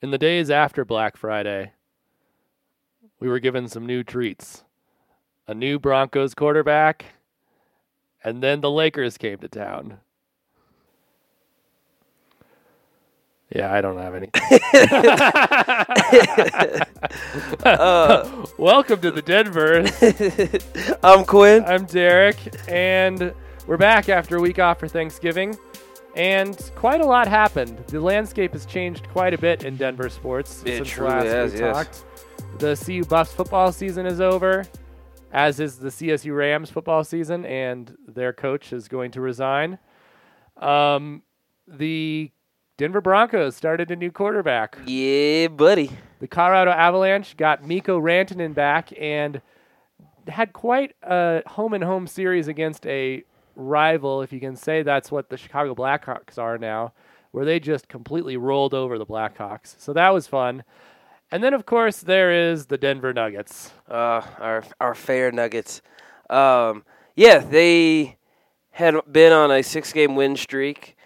In the days after Black Friday, we were given some new treats. A new Broncos quarterback, and then the Lakers came to town. Yeah, I don't have any. Uh, Welcome to the Denverse. I'm Quinn. I'm Derek, and we're back after a week off for Thanksgiving. And quite a lot happened. The landscape has changed quite a bit in Denver sports It since last we yes. talked. The CU Buffs football season is over, as is the CSU Rams football season, and their coach is going to resign. Um, the Denver Broncos started a new quarterback. Yeah, buddy. The Colorado Avalanche got Mikko Rantanen back and had quite a home and home series against a rival, if you can say that's what the Chicago Blackhawks are now, where they just completely rolled over the Blackhawks. So that was fun. And then, of course, there is the Denver Nuggets. Uh, our our fair Nuggets. Um, yeah, they had been on a six game win streak.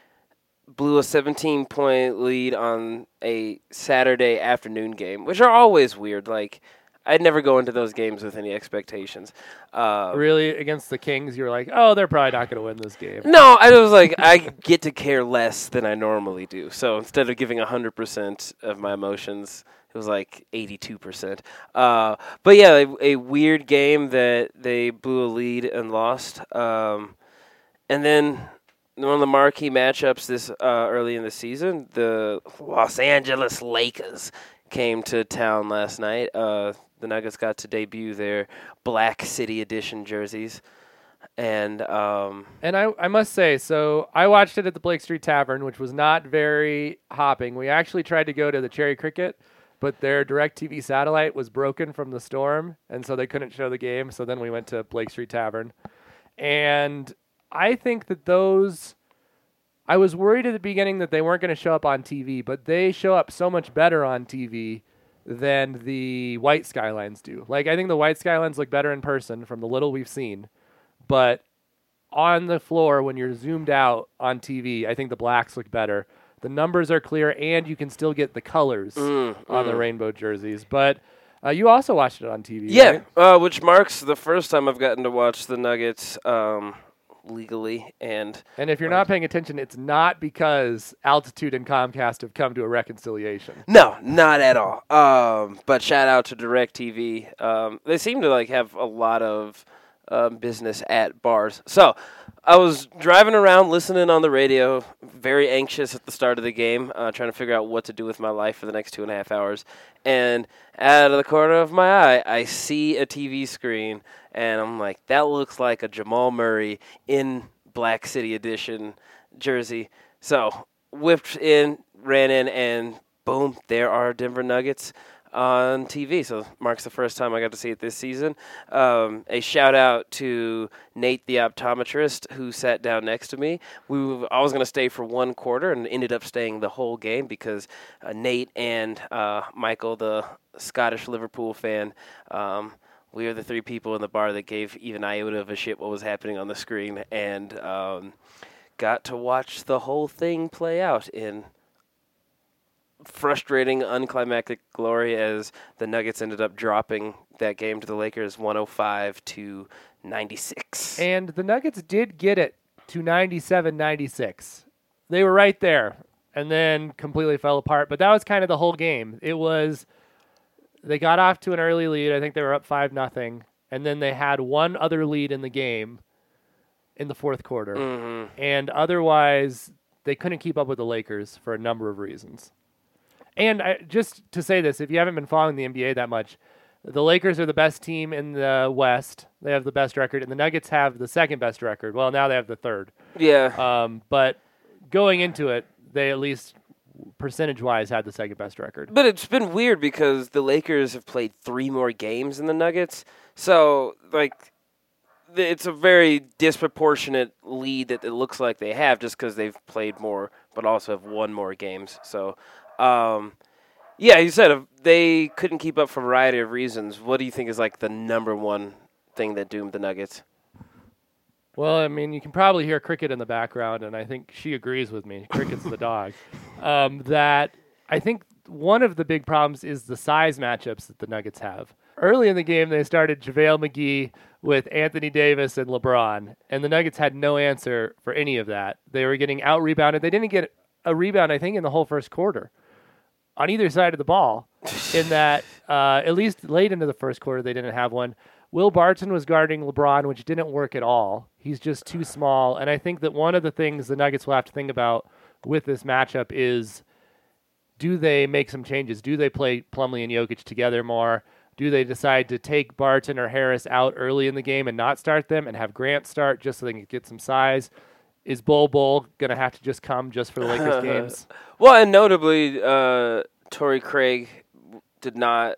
Blew a 17 point lead on a Saturday afternoon game, which are always weird. Like, I'd never go into those games with any expectations. Uh, Really, against the Kings, you're like, oh, they're probably not going to win this game. No, I was like, I get to care less than I normally do. So instead of giving 100% of my emotions, it was like 82%. Uh, but yeah, a, a weird game that they blew a lead and lost. Um, and then one of the marquee matchups this uh, early in the season, the Los Angeles Lakers came to town last night. Uh, the Nuggets got to debut their Black City Edition jerseys. And um, And I, I must say, so I watched it at the Blake Street Tavern, which was not very hopping. We actually tried to go to the Cherry Cricket, but their DirecTV satellite was broken from the storm, and so they couldn't show the game. So then we went to Blake Street Tavern. And I think that those. I was worried at the beginning that they weren't going to show up on TV, but they show up so much better on TV than the White Skylines do. Like, I think the White Skylines look better in person from the little we've seen, but on the floor when you're zoomed out on TV, I think the blacks look better. The numbers are clear, and you can still get the colors Mm, on the mm. rainbow jerseys. But uh, you also watched it on TV, Yeah, right? uh, which marks the first time I've gotten to watch the Nuggets um, legally, and And if you're not paying attention, it's not because Altitude and Comcast have come to a reconciliation. no, not at all. Um, but shout out to Directv. Um, they seem to like have a lot of um, business at bars. So I was driving around, listening on the radio, very anxious at the start of the game, uh, trying to figure out what to do with my life for the next two and a half hours. And out of the corner of my eye, I see a TV screen, and I'm like, that looks like a Jamal Murray in Black City Edition jersey. So whipped in, ran in, and boom, there are Denver Nuggets on TV. So marks the first time I got to see it this season. Um, a shout out to Nate the optometrist who sat down next to me. We w- I was going to stay for one quarter and ended up staying the whole game because uh, Nate and uh, Michael, the Scottish Liverpool fan. Um, we were the three people in the bar that gave even iota of a shit what was happening on the screen, and um, got to watch the whole thing play out in frustrating, unclimactic glory as the Nuggets ended up dropping that game to the Lakers 105 to 96. And the Nuggets did get it to 97 96. They were right there and then completely fell apart. But that was kind of the whole game. It was they got off to an early lead. I think they were up 5 nothing, and then they had one other lead in the game in the fourth quarter. hmm And otherwise, they couldn't keep up with the Lakers for a number of reasons. And I, just to say this, if you haven't been following the NBA that much, the Lakers are the best team in the West. They have the best record, and the Nuggets have the second best record. Well, now they have the third. Yeah. Um, but going into it, they at least percentage wise had the second best record. But it's been weird because the Lakers have played three more games than the Nuggets. So, like, it's a very disproportionate lead that it looks like they have just because they've played more, but also have won more games. So, um, yeah, you said uh, they couldn't keep up for a variety of reasons. What do you think is like the number one thing that doomed the Nuggets? Well, I mean, you can probably hear Cricket in the background, and I think she agrees with me. Cricket's the dog. Um, that I think one of the big problems is the size matchups that the Nuggets have. Early in the game, they started JaVale McGee with Anthony Davis and LeBron, and the Nuggets had no answer for any of that. They were getting out rebounded. They didn't get a rebound, I think, in the whole first quarter on either side of the ball. in that, uh, at least late into the first quarter, they didn't have one. Will Barton was guarding LeBron, which didn't work at all. He's just too small. And I think that one of the things the Nuggets will have to think about with this matchup is do they make some changes? Do they play Plumlee and Jokic together more? Do they decide to take Barton or Harris out early in the game and not start them and have Grant start just so they can get some size? Is Bol going to have to just come just for the Lakers games? Well, and notably, uh, Torrey Craig did not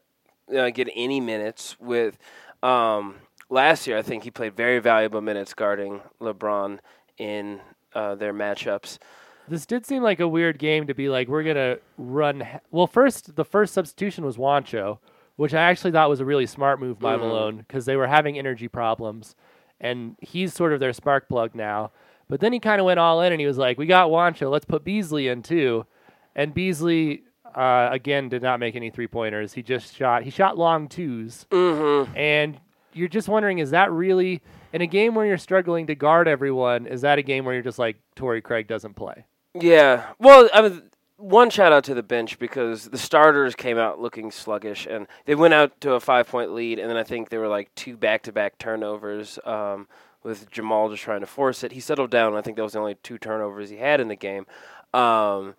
uh, get any minutes with. Um, last year, I think he played very valuable minutes guarding LeBron in uh, their matchups. This did seem like a weird game to be like, we're going to run. Well, first, the first substitution was Juancho, which I actually thought was a really smart move by Mhm. Malone because they were having energy problems. And he's sort of their spark plug now. But then he kind of went all in and he was like, we got Juancho, let's put Beasley in too. And Beasley, uh, again, did not make any three pointers. He just shot, he shot long twos. Mm-hmm. And you're just wondering, is that really, in a game where you're struggling to guard everyone, is that a game where you're just like, Torrey Craig doesn't play? Yeah. Well, I mean, one shout out to the bench because the starters came out looking sluggish and they went out to a five point lead, and then I think there were like two back to back turnovers um, with Jamal just trying to force it. He settled down. I think that was the only two turnovers he had in the game. Um,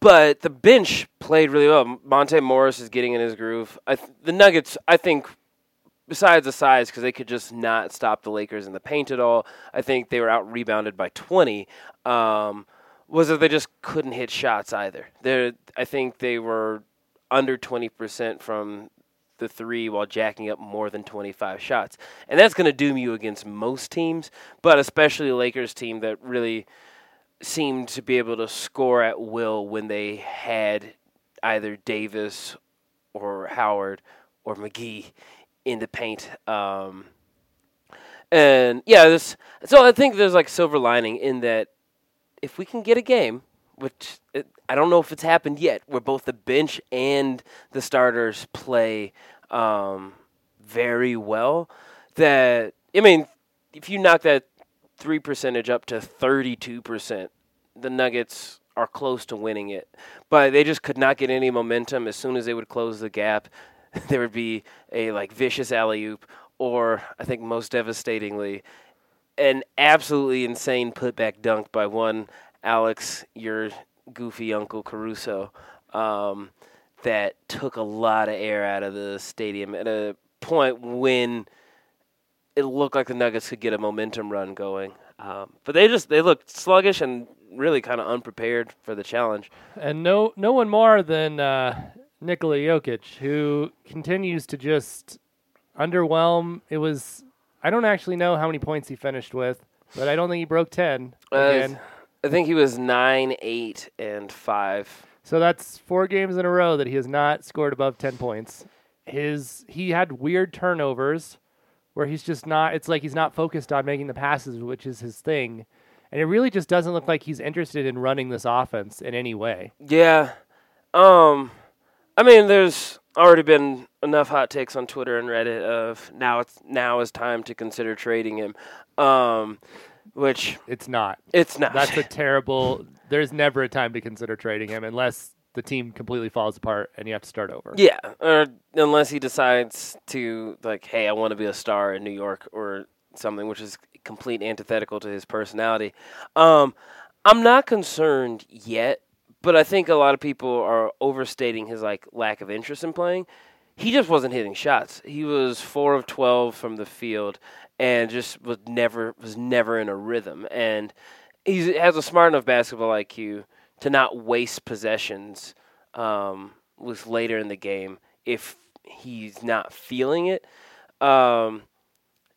but the bench played really well. Monte Morris is getting in his groove. Th- the Nuggets, I think, besides the size, because they could just not stop the Lakers in the paint at all. I think they were out rebounded by 20. Um, was that they just couldn't hit shots either. They, I think they were under 20% from the three while jacking up more than 25 shots. And that's going to doom you against most teams, but especially a Lakers team that really seemed to be able to score at will when they had either Davis or Howard or McGee in the paint. Um, and yeah, this. So I think there's like silver lining in that if we can get a game, which I don't know if it's happened yet, where both the bench and the starters play um, very well, that I mean, if you knock that three percentage up to thirty-two percent, the Nuggets are close to winning it. But they just could not get any momentum. As soon as they would close the gap, there would be a like vicious alley oop, or I think most devastatingly, an absolutely insane putback dunk by one Alex, your goofy uncle Caruso, um, that took a lot of air out of the stadium at a point when it looked like the Nuggets could get a momentum run going. Um, but they just they looked sluggish and really kind of unprepared for the challenge. And no, no one more than uh, Nikola Jokic, who continues to just underwhelm. It was I don't actually know how many points he finished with, but I don't think he broke ten Uh. I think he was nine, eight, and five. So that's four games in a row that he has not scored above ten points. His he had weird turnovers where he's just not. It's like he's not focused on making the passes, which is his thing. And it really just doesn't look like he's interested in running this offense in any way. Yeah. Um I mean there's already been enough hot takes on Twitter and Reddit of now it's now is time to consider trading him. Um which It's not. it's not. That's a terrible. There's never a time to consider trading him unless the team completely falls apart and you have to start over. Yeah, or unless he decides to like, hey, I want to be a star in New York or something, which is complete antithetical to his personality. Um, I'm not concerned yet, but I think a lot of people are overstating his like lack of interest in playing. He just wasn't hitting shots. He was four of twelve from the field, and just was never was never in a rhythm. And he has a smart enough basketball IQ to not waste possessions um, with later in the game if he's not feeling it. Um,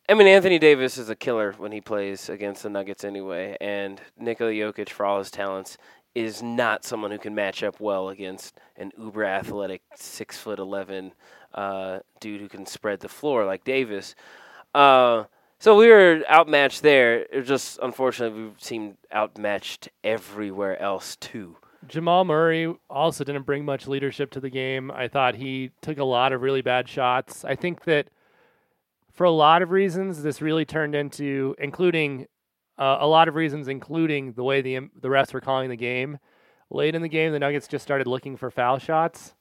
I mean, Anthony Davis is a killer when he plays against the Nuggets anyway, and Nikola Jokic, for all his talents, is not someone who can match up well against an uber athletic six foot eleven uh, dude who can spread the floor like Davis. Uh, so we were outmatched there. It was just unfortunately we seemed outmatched everywhere else too. Jamal Murray also didn't bring much leadership to the game. I thought he took a lot of really bad shots. I think that for a lot of reasons, this really turned into, including uh, a lot of reasons, including the way the the refs were calling the game. Late in the game, the Nuggets just started looking for foul shots.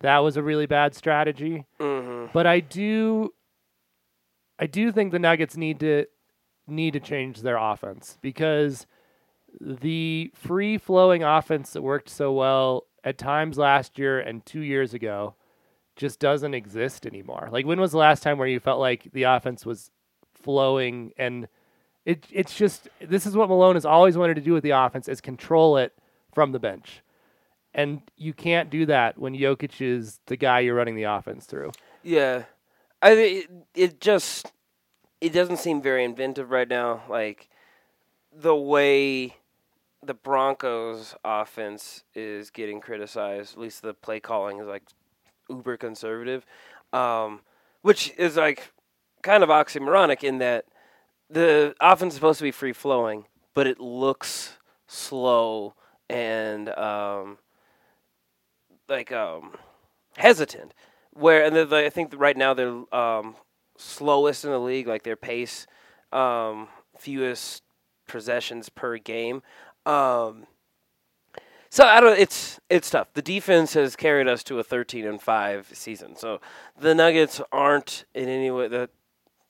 That was a really bad strategy. Mm-hmm. But I do, I do think the Nuggets need to need to change their offense because the free flowing offense that worked so well at times last year and two years ago just doesn't exist anymore. Like when was the last time where you felt like the offense was flowing and it it's just this is what Malone has always wanted to do with the offense is control it from the bench. And you can't do that when Jokic is the guy you're running the offense through. Yeah, I it, it just it doesn't seem very inventive right now. Like the way the Broncos offense is getting criticized, at least the play calling is like uber conservative, um, which is like kind of oxymoronic in that the offense is supposed to be free flowing, but it looks slow and um, like um, hesitant. Where and I think right now they're um, slowest in the league, like their pace, um, fewest possessions per game. Um, so I don't. It's it's tough. The defense has carried us to a thirteen and five season. So the Nuggets aren't in any way the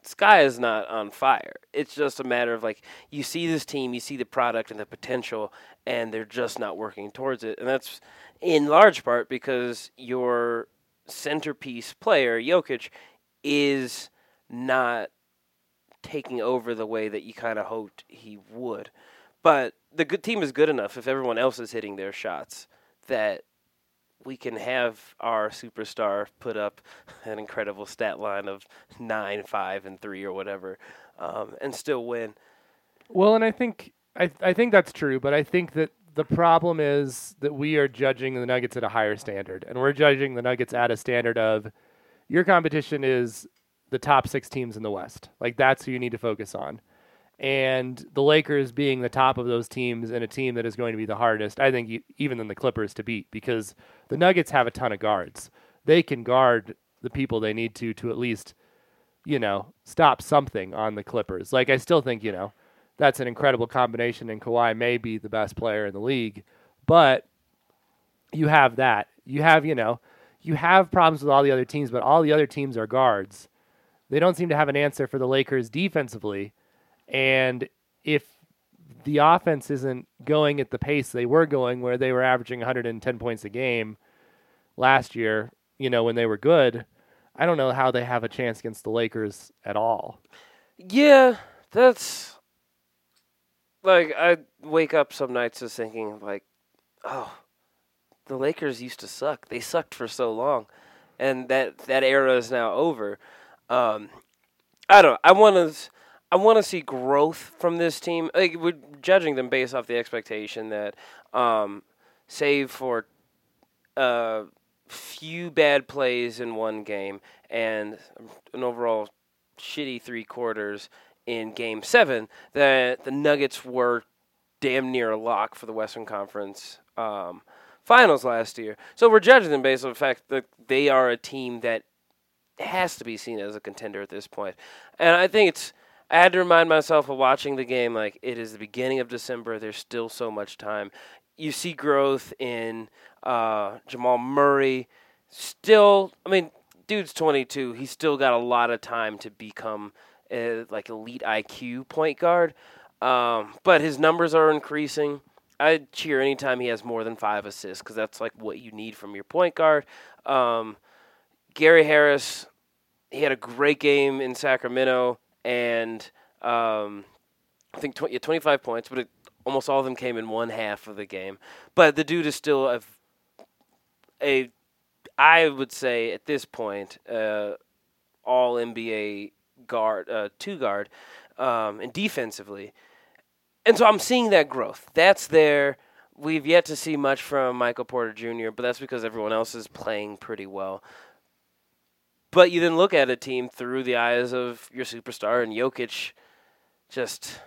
sky is not on fire. It's just a matter of like you see this team, you see the product and the potential, and they're just not working towards it. And that's in large part because your centerpiece player, Jokic, is not taking over the way that you kind of hoped he would. But the good team is good enough if everyone else is hitting their shots that we can have our superstar put up an incredible stat line of nine, five, and three or whatever, um, and still win. Well, and I think I I think that's true, but I think that the problem is that we are judging the Nuggets at a higher standard, and we're judging the Nuggets at a standard of your competition is the top six teams in the West. Like that's who you need to focus on. And the Lakers being the top of those teams and a team that is going to be the hardest, I think, even than the Clippers to beat because the Nuggets have a ton of guards. They can guard the people they need to to at least, you know, stop something on the Clippers. Like I still think, you know, that's an incredible combination, and Kawhi may be the best player in the league, but you have that. You have, you know, you have problems with all the other teams, but all the other teams are guards. They don't seem to have an answer for the Lakers defensively. And if the offense isn't going at the pace they were going, where they were averaging 110 points a game last year, you know, when they were good, I don't know how they have a chance against the Lakers at all. Yeah, that's like I wake up some nights just thinking like, oh, the Lakers used to suck. They sucked for so long, and that that era is now over. Um, I don't. Know. I want to. I want to see growth from this team. Like we're judging them based off the expectation that, um, save for a uh, few bad plays in one game and an overall shitty three quarters in Game Seven, that the Nuggets were damn near a lock for the Western Conference um, Finals last year. So we're judging them based on the fact that they are a team that has to be seen as a contender at this point. And I think it's I had to remind myself of watching the game like it is the beginning of December. There's still so much time. You see growth in uh, Jamal Murray. Still, I mean, dude's 22. He's still got a lot of time to become a, like elite IQ point guard. Um, but his numbers are increasing. I cheer anytime he has more than five assists because that's like what you need from your point guard. Um, Gary Harris, he had a great game in Sacramento and um, I think 20, 25 points, but it, almost all of them came in one half of the game. But the dude is still a, a I would say at this point, uh, all NBA guard, uh, two guard, um, and defensively. And so I'm seeing that growth. That's there. We've yet to see much from Michael Porter Jr., but that's because everyone else is playing pretty well. But you then look at a team through the eyes of your superstar and Jokic just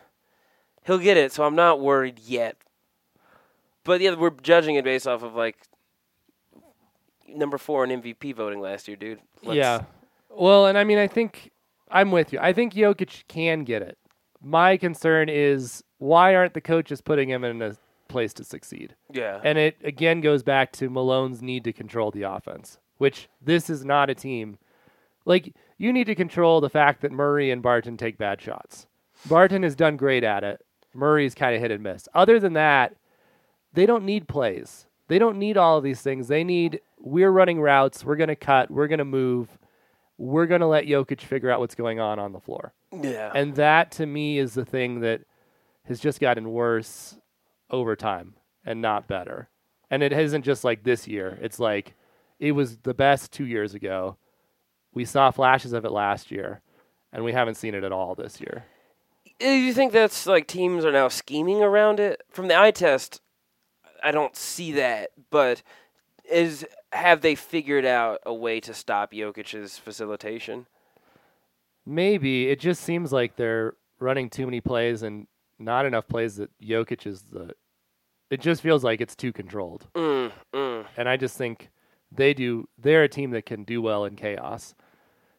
he'll get it, so I'm not worried yet. but yeah, we're judging it based off of like number four in MVP voting last year, dude. Let's- yeah. Well, and I mean, I think I'm with you. I think Jokic can get it. My concern is why aren't the coaches putting him in a place to succeed? yeah, And it again goes back to Malone's need to control the offense, which this is not a team. Like, you need to control the fact that Murray and Barton take bad shots. Barton has done great at it. Murray's kind of hit and miss. Other than that, they don't need plays. They don't need all of these things. They need, we're running routes, we're going to cut, we're going to move, we're going to let Jokic figure out what's going on on the floor. yeah, And that to me is the thing that has just gotten worse over time and not better. And it isn't just like this year. It's like it was the best two years ago. We saw flashes of it last year, and we haven't seen it at all this year. Uh, You think that's like teams are now scheming around it? From the eye test, I don't see that, but is have they figured out a way to stop Jokic's facilitation? Maybe it just seems like they're running too many plays and not enough plays that Jokic is the. It just feels like it's too controlled. Mm, mm. and I just think they do. They're a team that can do well in chaos,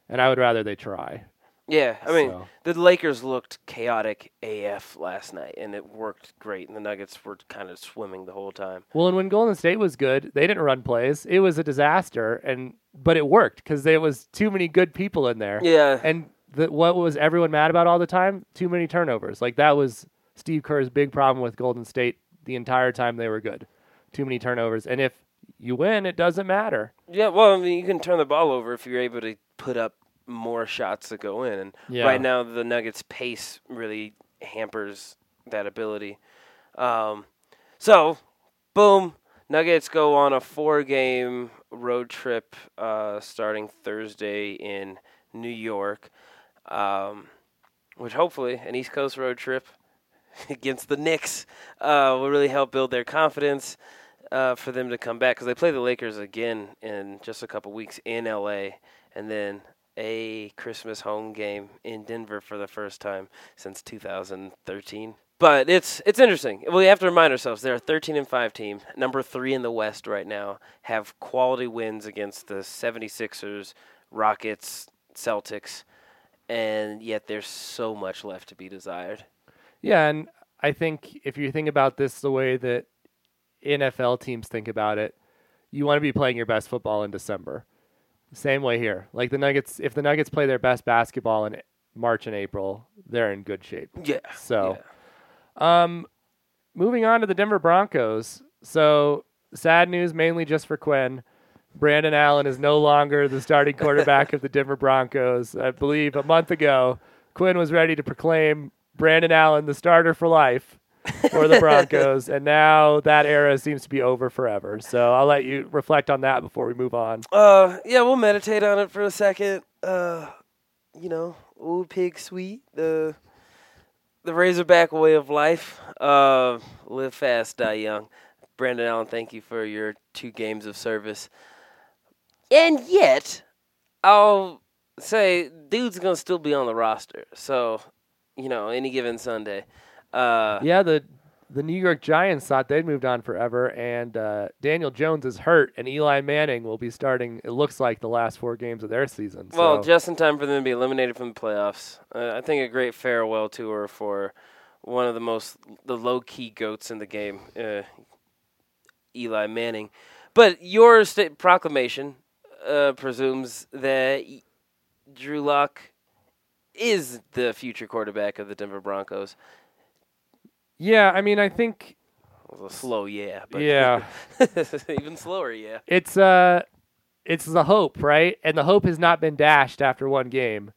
and I would rather they try. Yeah, I mean, So- the Lakers looked chaotic AF last night, and it worked great. And the Nuggets were kind of swimming the whole time. Well, and when Golden State was good, they didn't run plays. It was a disaster, and but it worked because there was too many good people in there. Yeah, And the, what was everyone mad about all the time? Too many turnovers. Like that was Steve Kerr's big problem with Golden State the entire time they were good. Too many turnovers, and if you win, it doesn't matter. yeah. Well, I mean, you can turn the ball over if you're able to put up more shots that go in. And Yeah. right now, the Nuggets' pace really hampers that ability. Um, so, boom, Nuggets go on a four-game road trip uh, starting Thursday in New York, um, which hopefully an East Coast road trip against the Knicks uh, will really help build their confidence uh, for them to come back because they play the Lakers again in just a couple weeks in LA, and then a Christmas home game in Denver for the first time since 2013. But it's it's interesting. We have to remind ourselves they're a 13 and 5 team, number 3 in the West right now, have quality wins against the 76ers, Rockets, Celtics, and yet there's so much left to be desired. Yeah, and I think if you think about this the way that NFL teams think about it, you want to be playing your best football in December. Same way here. Like the Nuggets, if the Nuggets play their best basketball in March and April, they're in good shape. Yeah. So, yeah. um, moving on to the Denver Broncos. So, sad news mainly just for Quinn. Brandon Allen is no longer the starting quarterback of the Denver Broncos. I believe a month ago, Quinn was ready to proclaim Brandon Allen the starter for life for the Broncos, and now that era seems to be over forever. So I'll let you reflect on that before we move on. Uh, yeah, we'll meditate on it for a second. Uh, you know, old pig sweet, the the Razorback way of life. Uh, live fast, die young. Brandon Allen, thank you for your two games of service. And yet, I'll say, dude's gonna still be on the roster. So, you know, any given Sunday. Uh, Yeah, the the New York Giants thought they'd moved on forever, and uh, Daniel Jones is hurt, and Eli Manning will be starting. It looks like the last four games of their season. Well, just in time for them to be eliminated from the playoffs. Uh, I think a great farewell tour for one of the most the low key goats in the game, uh, Eli Manning. But your sta- proclamation uh, presumes that Drew Lock is the future quarterback of the Denver Broncos. Yeah, I mean, I think It was a slow yeah, but Yeah. even slower yeah. it's uh, it's the hope, right? And the hope has not been dashed after one game,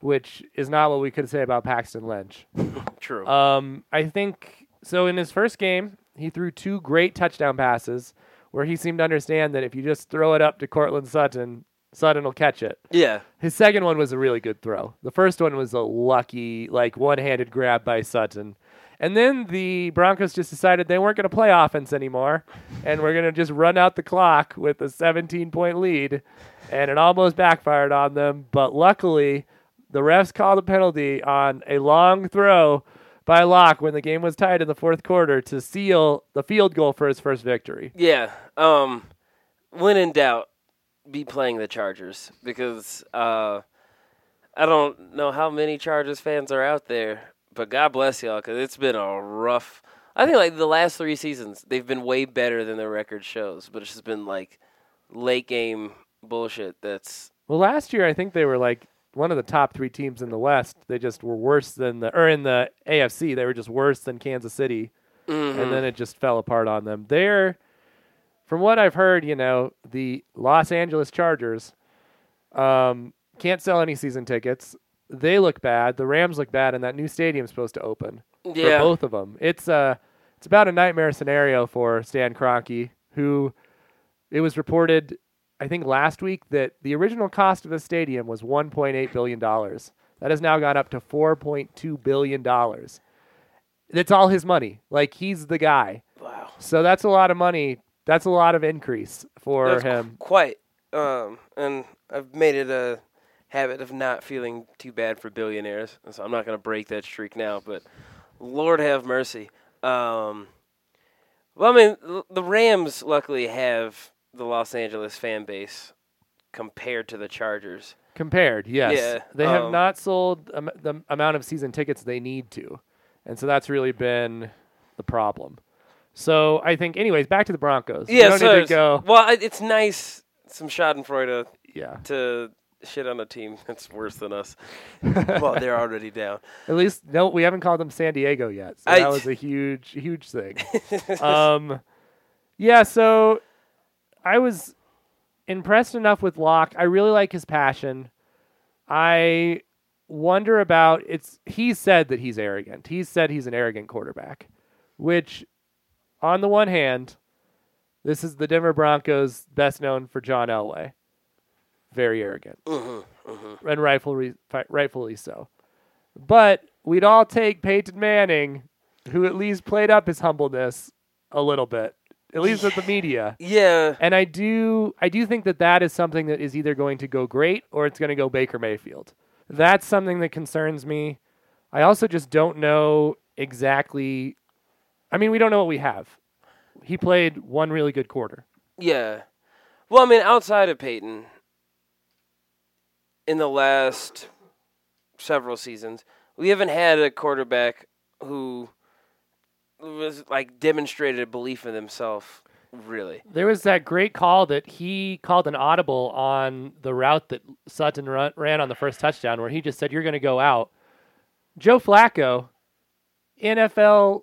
which is not what we could say about Paxton Lynch. True. Um, I think so. In his first game, he threw two great touchdown passes where he seemed to understand that if you just throw it up to Courtland Sutton, Sutton will catch it. yeah. His second one was a really good throw. The first one was a lucky, like one-handed grab by Sutton. And then the Broncos just decided they weren't going to play offense anymore, and we're going to just run out the clock with a 17-point lead, and it almost backfired on them. But luckily, the refs called a penalty on a long throw by Lock when the game was tied in the fourth quarter to seal the field goal for his first victory. Yeah. Um, when in doubt, be playing the Chargers because uh, I don't know how many Chargers fans are out there, but God bless y'all because it's been a rough. I think like the last three seasons, they've been way better than their record shows, but it's just been like late game bullshit. That's Well, last year I think they were like one of the top three teams in the West. They just were worse than the or in the AFC. They were just worse than Kansas City, mm-hmm. and then it just fell apart on them. They're, from what I've heard, you know, the Los Angeles Chargers um, can't sell any season tickets. They look bad. The Rams look bad, and that new stadium's supposed to open yeah. for both of them. It's uh, it's about a nightmare scenario for Stan Kroenke, who it was reported, I think last week, that the original cost of the stadium was 1.8 billion dollars. That has now gone up to 4.2 billion dollars. It's all his money. Like he's the guy. Wow. So that's a lot of money. That's a lot of increase for That's him. Quite. Um, and I've made it a habit of not feeling too bad for billionaires, so I'm not going to break that streak now. But Lord have mercy. Um, well, I mean, the Rams luckily have the Los Angeles fan base compared to the Chargers. Compared, yes. Yeah, they have um, not sold um, the amount of season tickets they need to. And so that's really been the problem. So I think, anyways, back to the Broncos. We Yeah, don't so need to go. Well, it's nice some Schadenfreude Yeah. to shit on a team that's worse than us. well, they're already down. At least, no, we haven't called them San Diego yet. So I- that was a huge, huge thing. um, yeah, so I was impressed enough with Lock. I really like his passion. I wonder about it's. He said that he's arrogant. He said he's an arrogant quarterback, which, on the one hand, this is the Denver Broncos best known for John Elway. Very arrogant Mm-hmm, and rightfully rightfully so. But we'd all take Peyton Manning, who at least played up his humbleness a little bit, at least with the media. Yeah. And I do I do think that that is something that is either going to go great or it's going to go Baker Mayfield. That's something that concerns me. I also just don't know exactly I mean, we don't know what we have. He played one really good quarter. Yeah. Well, I mean, outside of Peyton, in the last several seasons, we haven't had a quarterback who was like demonstrated a belief in himself. Really, There was that great call that he called an audible on the route that Sutton run, ran on the first touchdown, where he just said, "You're going to go out." Joe Flacco, NFL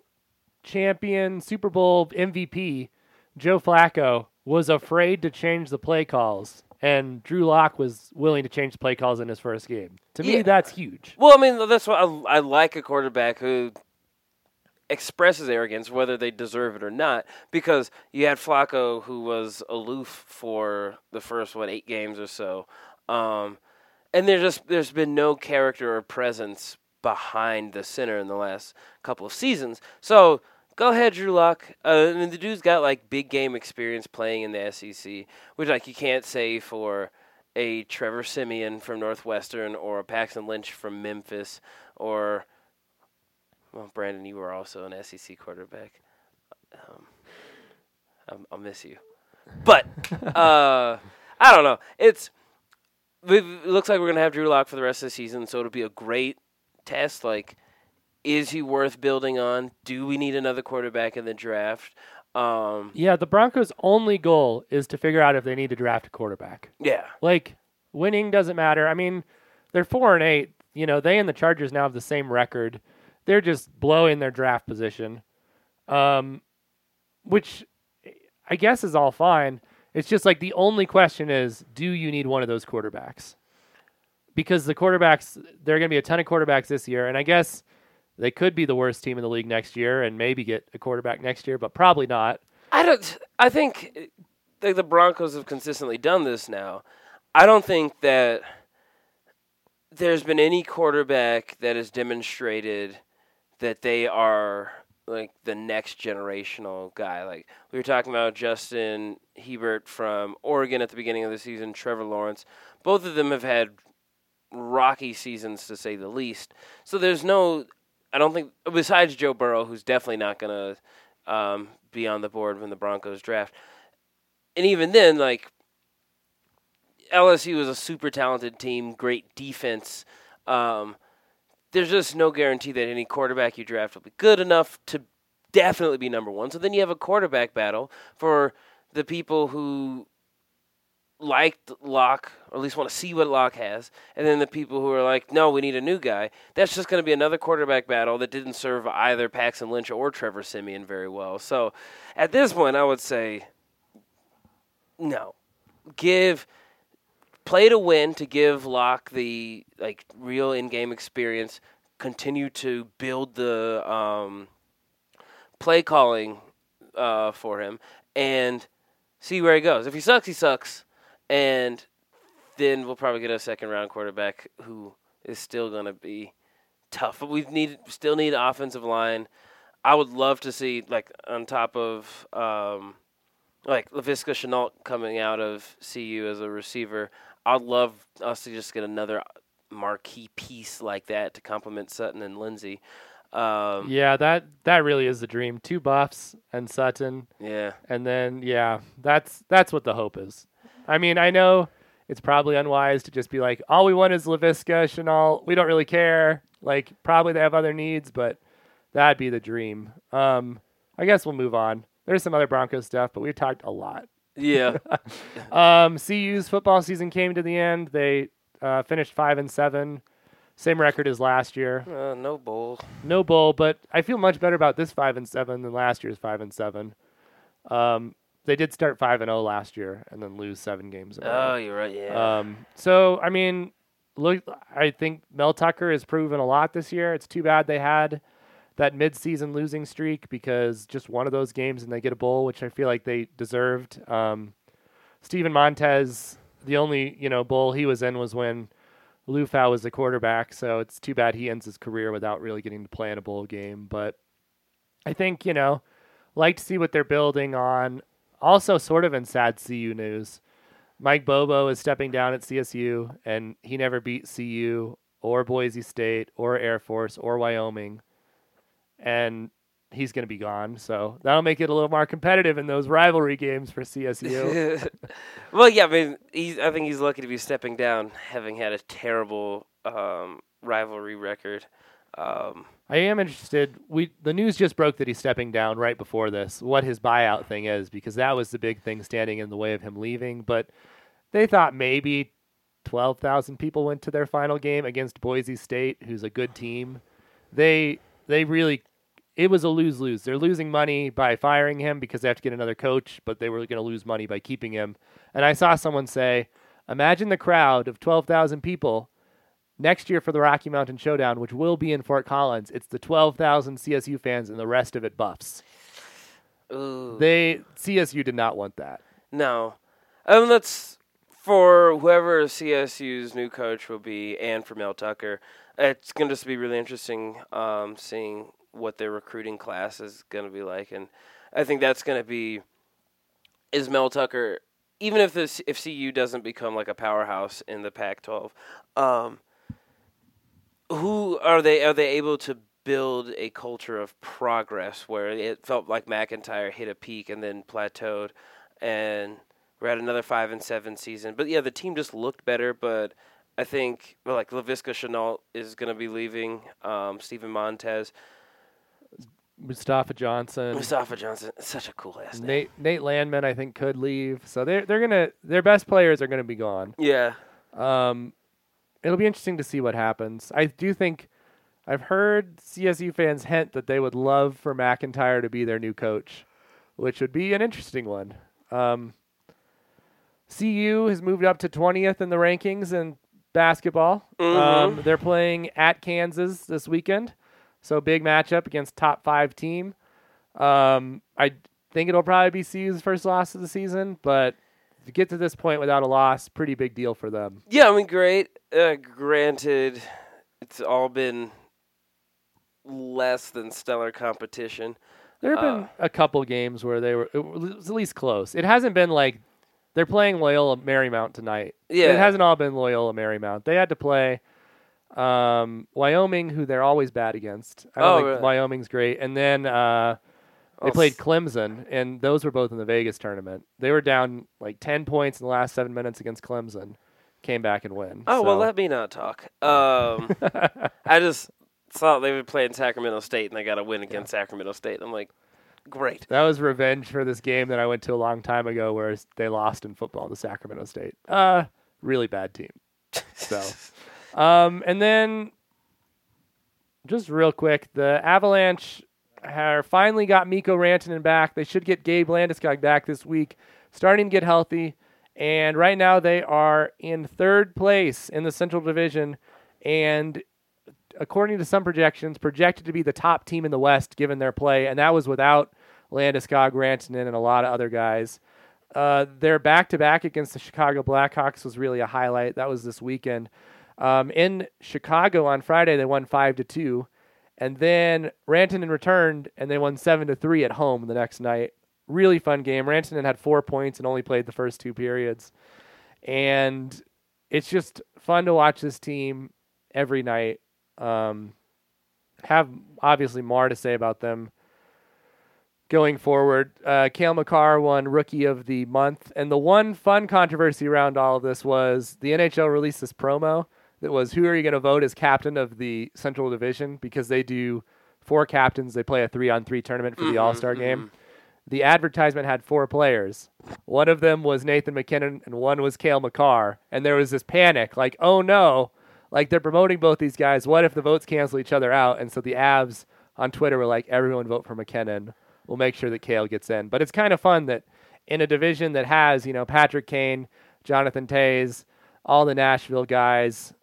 champion, Super Bowl MVP, Joe Flacco was afraid to change the play calls, and Drew Lock was willing to change play calls in his first game. To me, Yeah. that's huge. well, I mean, that's what I, I like a quarterback who expresses arrogance, whether they deserve it or not. Because you had Flacco, who was aloof for the first what eight games or so, um, and there's just there's been no character or presence behind the center in the last couple of seasons. So go ahead, Drew Lock. Uh, I mean, the dude's got like big game experience playing in the SEC, which like you can't say for a Trevor Siemian from Northwestern or a Paxton Lynch from Memphis or well, Brandon, you were also an SEC quarterback. Um, I'll, miss you, but uh, I don't know. It's it looks like we're gonna have Drew Lock for the rest of the season, so it'll be a great test. Like, is he worth building on? Do we need another quarterback in the draft? Um, Yeah, the Broncos' only goal is to figure out if they need to draft a quarterback. yeah, Like winning doesn't matter. I mean, they're four and eight. You know, they and the Chargers now have the same record. They're just blowing their draft position, um, which I guess is all fine. It's just like the only question is, do you need one of those quarterbacks? Because the quarterbacks, there are going to be a ton of quarterbacks this year, and I guess they could be the worst team in the league next year and maybe get a quarterback next year, but probably not. I don't. I think the, the Broncos have consistently done this now. I don't think that there's been any quarterback that has demonstrated that they are like the next generational guy. Like we were talking about Justin Herbert from Oregon at the beginning of the season, Trevor Lawrence. Both of them have had rocky seasons to say the least. So there's no I don't think besides Joe Burrow, who's definitely not going to um, be on the board when the Broncos draft, and even then, like LSU was a super talented team, great defense. Um, there's just no guarantee that any quarterback you draft will be good enough to definitely be number one. So then you have a quarterback battle for the people who liked Lock, or at least want to see what Lock has, and then the people who are like, no, we need a new guy. That's just going to be another quarterback battle that didn't serve either Paxton Lynch or Trevor Siemian very well. So at this point, I would say no. Give play to win to give Lock the like real in-game experience. Continue to build the um, play calling uh, for him and see where he goes. If he sucks, he sucks, and then we'll probably get a second round quarterback who is still going to be tough. But we need still need offensive line. I would love to see like on top of um, like Laviska Shenault coming out of CU as a receiver. I'd love us to just get another marquee piece like that to complement Sutton and Lindsey. Um, Yeah, that that really is the dream. Two buffs and Sutton, yeah. and then yeah, that's that's what the hope is. I mean, I know it's probably unwise to just be like, all we want is Laviska, Shenault. We don't really care. Like, probably they have other needs, but that'd be the dream. Um, I guess we'll move on. There's some other Broncos stuff, but we've talked a lot. Yeah. Um, CU's football season came to the end. They uh, finished five and seven, same record as last year. uh, no bowl. No bowl, but I feel much better about this five and seven than last year's five and seven. Um, they did start five and zero last year and then lose seven games. In a row. Oh, you're right. Yeah. Um, so I mean, look, I think Mel Tucker has proven a lot this year. It's too bad they had that mid-season losing streak because just one of those games and they get a bowl, which I feel like they deserved. Um, Steven Montez, the only you know bowl he was in was when Liufau was the quarterback. So it's too bad he ends his career without really getting to play in a bowl game. But I think you know, like to see what they're building on. Also, sort of in sad CU news. Mike Bobo is stepping down at CSU, and he never beat CU or Boise State or Air Force or Wyoming, and he's going to be gone. So that'll make it a little more competitive in those rivalry games for CSU. well, yeah. I mean. I think he's lucky to be stepping down, having had a terrible um, rivalry record. Um, I am interested. We the news just broke that he's stepping down right before this. What his buyout thing is, because that was the big thing standing in the way of him leaving. But they thought maybe twelve thousand people went to their final game against Boise State, who's a good team. They they really it was a lose lose. They're losing money by firing him because they have to get another coach, but they were going to lose money by keeping him. And I saw someone say, "Imagine the crowd of twelve thousand people." Next year for the Rocky Mountain Showdown, which will be in Fort Collins, it's the 12,000 CSU fans and the rest of it buffs. ooh. They CSU did not want that. No. Um, that's for whoever CSU's new coach will be, and for Mel Tucker. It's going to just be really interesting um, seeing what their recruiting class is going to be like, and I think that's going to be is Mel Tucker. Even if this if CU doesn't become like a powerhouse in the Pac-12, um, who are they? Are they able to build a culture of progress where it felt like MacIntyre hit a peak and then plateaued, and we're at another five and seven season. But yeah, the team just looked better. But I think well, like Laviska Shenault is going to be leaving. Um, Steven Montez, Mustafa Johnson, Mustafa Johnson, such a cool ass name. Nate Nate Landman, I think could leave. So they're they're gonna their best players are gonna be gone. Yeah, Um, it'll be interesting to see what happens. I do think I've heard CSU fans hint that they would love for MacIntyre to be their new coach, which would be an interesting one. Um, CU has moved up to 20th in the rankings in basketball. Um, they're playing at Kansas this weekend, so big matchup against top five team. Um, I think it'll probably be CU's first loss of the season, but to get to this point without a loss, pretty big deal for them. yeah. I mean, great. Uh, granted, it's all been less than stellar competition. There have been Uh, a couple games where they were it was at least close. It hasn't been like they're playing Loyola Marymount tonight. Yeah. It hasn't all been Loyola Marymount. They had to play Um, Wyoming, who they're always bad against. I don't Oh, think really? Wyoming's great. And then uh, they Oh, played Clemson, and those were both in the Vegas tournament. They were down like ten points in the last seven minutes against Clemson. Came back and win. Oh well, let me not talk. Um, I just thought they were playing Sacramento State, and they got a win against Sacramento State. I'm like, great. That was revenge for this game that I went to a long time ago where they lost in football to Sacramento State. Uh, really bad team. So, um, and then just real quick, the Avalanche finally got Mikko Rantanen back. They should get Gabe Landeskog back this week, starting to get healthy. And right now they are in third place in the Central Division, and according to some projections, projected to be the top team in the West given their play, and that was without Landeskog, Rantanen, and a lot of other guys. Uh, their back-to-back against the Chicago Blackhawks was really a highlight. That was this weekend. Um, in Chicago on Friday, they won five to two, and then Rantanen returned and they won seven to three at home the next night. Really fun game. Rantanen had four points and only played the first two periods, and it's just fun to watch this team every night. Um, have obviously more to say about them going forward. Uh, Cale Makar won Rookie of the Month, and the one fun controversy around all of this was the NHL released this promo that was who are you going to vote as captain of the Central Division because they do four captains. They play a three-on-three tournament for the mm-hmm, All Star mm-hmm. game. The advertisement had four players. One of them was Nathan MacKinnon, and one was Cale Makar. And there was this panic, like, oh no, like they're promoting both these guys. What if the votes cancel each other out? And so the Avs on Twitter were like, everyone vote for MacKinnon. We'll make sure that Cale gets in. But it's kind of fun that in a division that has, you know, Patrick Kane, Jonathan Toews, all the Nashville guys,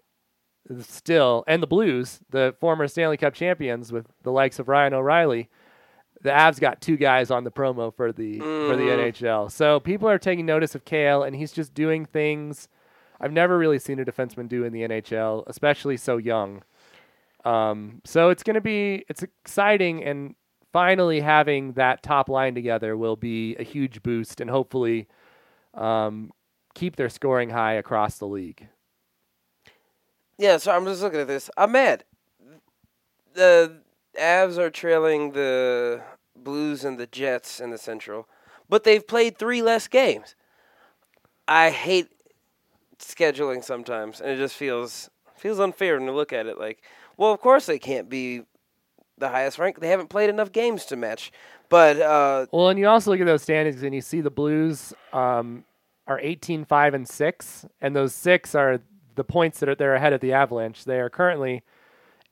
still, and the Blues, the former Stanley Cup champions with the likes of Ryan O'Reilly, the Avs got two guys on the promo for the for the NHL. So people are taking notice of Cale, and he's just doing things I've never really seen a defenseman do in the NHL, especially so young. Um, so it's going to be it's exciting, and finally having that top line together will be a huge boost, and hopefully um, keep their scoring high across the league. Yeah, so I'm just looking at this. I'm mad. The Avs are trailing the Blues and the Jets in the Central, but they've played three less games. I hate scheduling sometimes, and it just feels feels unfair when you look at it. Like, well, of course they can't be the highest rank. They haven't played enough games to match. But uh, Well, and you also look at those standings and you see the Blues um, are 18, 5, and 6, and those six are the points that are they're ahead of the Avalanche. They are currently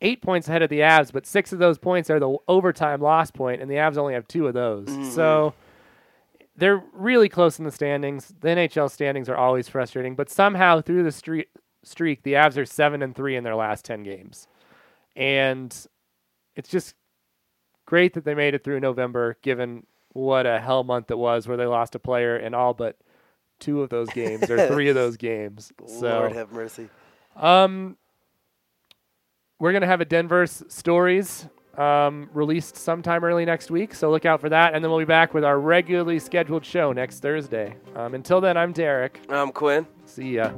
eight points ahead of the Avs, but six of those points are the overtime loss point, and the Avs only have two of those. Mm-hmm. So they're really close in the standings. The NHL standings are always frustrating, but somehow through the streak, streak, the Avs are seven and three in their last ten games, and it's just great that they made it through November, given what a hell month it was, where they lost a player and all but two of those games or three of those games. So, Lord have mercy. um, we're gonna have a Denverse stories um, released sometime early next week, so look out for that, and then we'll be back with our regularly scheduled show next Thursday. Um, until then, I'm Derek. I'm Quinn. See ya.